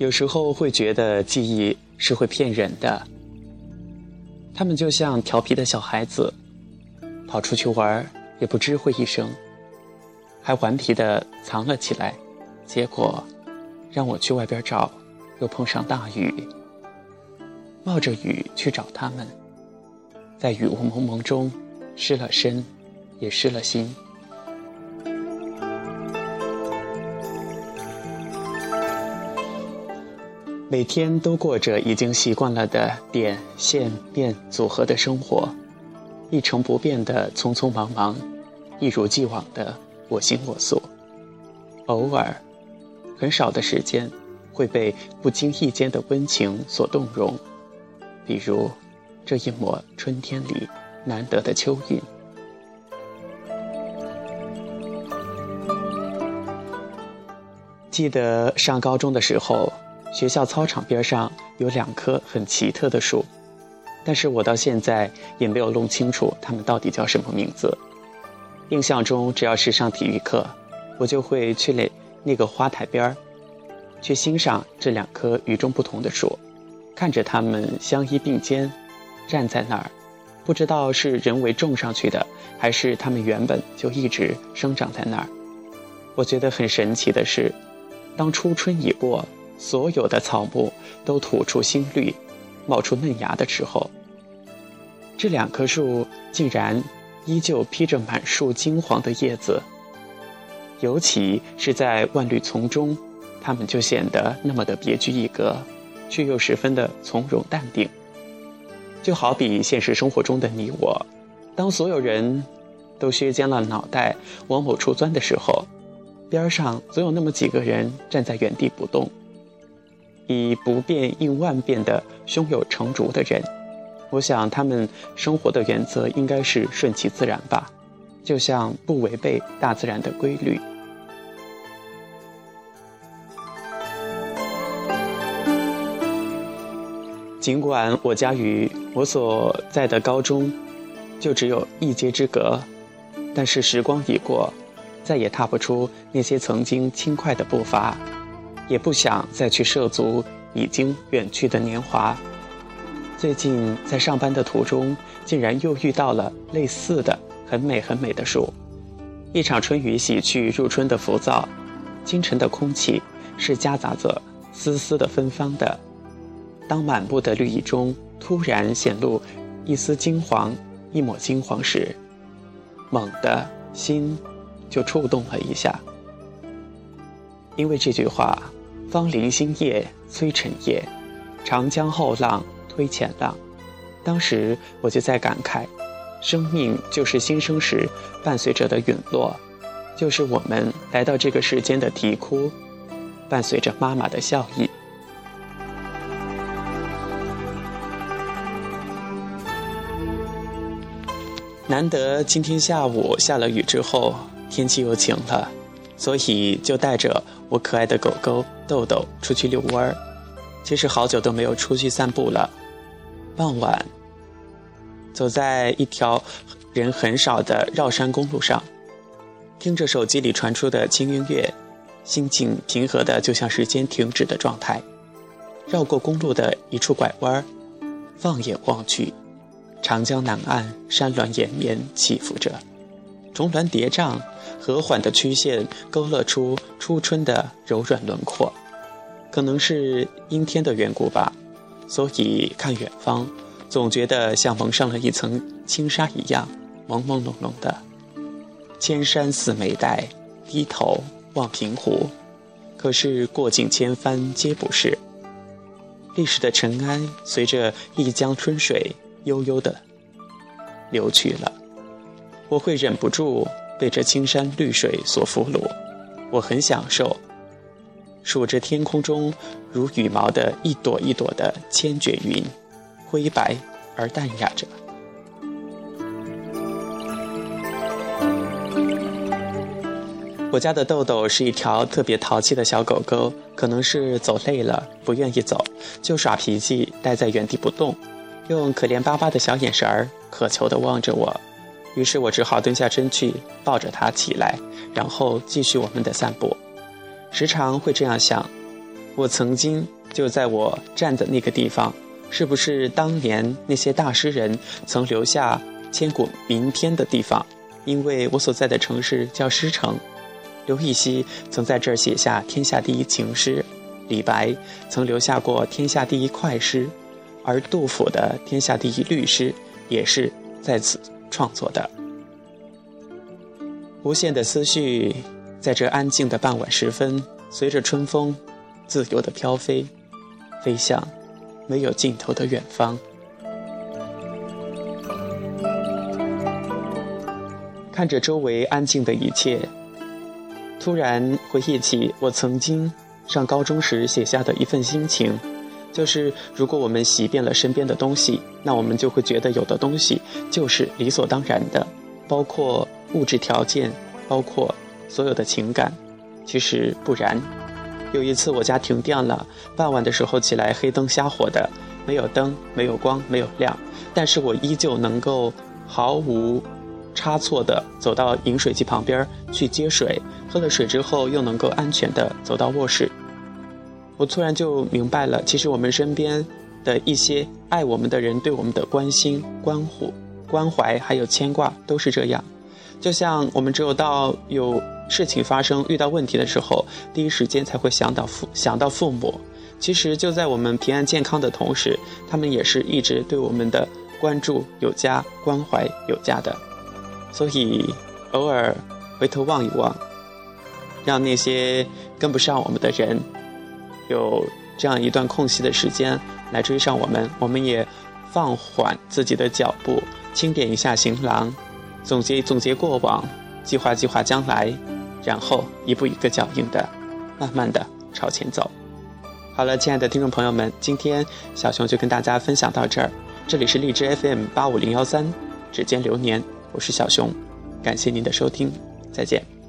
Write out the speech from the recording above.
有时候会觉得记忆是会骗人的，他们就像调皮的小孩子，跑出去玩也不知会一声，还顽皮的藏了起来，结果让我去外边找，又碰上大雨，冒着雨去找他们，在雨雾蒙蒙中湿了身，也湿了心。每天都过着已经习惯了的点线面组合的生活，一成不变的匆匆忙忙，一如既往的我行我素。偶尔，很少的时间会被不经意间的温情所动容，比如这一抹春天里难得的秋韵。记得上高中的时候。学校操场边上有两棵很奇特的树，但是我到现在也没有弄清楚它们到底叫什么名字。印象中，只要是上体育课，我就会去那那个花台边儿，去欣赏这两棵与众不同的树，看着它们相依并肩，站在那儿，不知道是人为种上去的，还是它们原本就一直生长在那儿。我觉得很神奇的是，当初春已过。所有的草木都吐出新绿，冒出嫩芽的时候，这两棵树竟然依旧披着满树金黄的叶子。尤其是在万绿丛中，它们就显得那么的别具一格，却又十分的从容淡定。就好比现实生活中的你我，当所有人都削尖了脑袋往某处钻的时候，边上总有那么几个人站在原地不动。以不变应万变的胸有成竹的人，我想他们生活的原则应该是顺其自然吧，就像不违背大自然的规律。尽管我家与我所在的高中就只有一街之隔，但是时光已过，再也踏不出那些曾经轻快的步伐。也不想再去涉足已经远去的年华。最近在上班的途中，竟然又遇到了类似的很美很美的树。一场春雨洗去入春的浮躁，清晨的空气是夹杂着丝丝的芬芳的。当满布的绿意中突然显露一丝金黄，一抹金黄时，猛地心就触动了一下，因为这句话。芳林新叶催晨夜，长江后浪推前浪。当时我就在感慨，生命就是新生时伴随着的陨落，就是我们来到这个世间的啼哭，伴随着妈妈的笑意。难得今天下午下了雨之后，天气又晴了。所以就带着我可爱的狗狗豆豆出去遛弯儿。其实好久都没有出去散步了。傍晚，走在一条人很少的绕山公路上，听着手机里传出的轻音乐，心情平和的就像时间停止的状态。绕过公路的一处拐弯，放眼望去，长江南岸山峦延绵起伏着，重峦叠嶂。和缓的曲线勾勒出初春的柔软轮廓，可能是阴天的缘故吧，所以看远方，总觉得像蒙上了一层轻纱一样，朦朦胧胧的。千山似眉黛，低头望平湖，可是过尽千帆皆不是。历史的尘埃随着一江春水悠悠的流去了，我会忍不住。被这青山绿水所俘虏，我很享受数着天空中如羽毛的一朵一朵的千卷云，灰白而淡雅着。我家的豆豆是一条特别淘气的小狗狗，可能是走累了不愿意走，就耍脾气，待在原地不动，用可怜巴巴的小眼神儿渴求地望着我。于是我只好蹲下身去抱着它起来，然后继续我们的散步。时常会这样想：我曾经就在我站的那个地方，是不是当年那些大诗人曾留下千古名篇的地方？因为我所在的城市叫诗城，刘禹锡曾在这儿写下天下第一情诗，李白曾留下过天下第一快诗，而杜甫的天下第一律诗也是在此创作的。无限的思绪，在这安静的傍晚时分，随着春风，自由的飘飞，飞向没有尽头的远方。看着周围安静的一切，突然回忆起我曾经上高中时写下的一份心情，就是如果我们习遍了身边的东西，那我们就会觉得有的东西就是理所当然的，包括。物质条件，包括所有的情感，其实不然。有一次我家停电了，傍晚的时候起来黑灯瞎火的，没有灯，没有光，没有亮，但是我依旧能够毫无差错的走到饮水机旁边去接水，喝了水之后又能够安全的走到卧室。我突然就明白了，其实我们身边的一些爱我们的人对我们的关心、关护、关怀还有牵挂都是这样。就像我们只有到有事情发生、遇到问题的时候，第一时间才会想到父想到父母。其实就在我们平安健康的同时，他们也是一直对我们的关注有加、关怀有加的。所以偶尔回头望一望，让那些跟不上我们的人有这样一段空隙的时间来追上我们，我们也放缓自己的脚步，轻点一下行囊。总结总结过往，计划计划将来，然后一步一个脚印的，慢慢的朝前走。好了，亲爱的听众朋友们，今天小熊就跟大家分享到这儿。这里是荔枝 FM 八五零幺三，指尖流年，我是小熊，感谢您的收听，再见。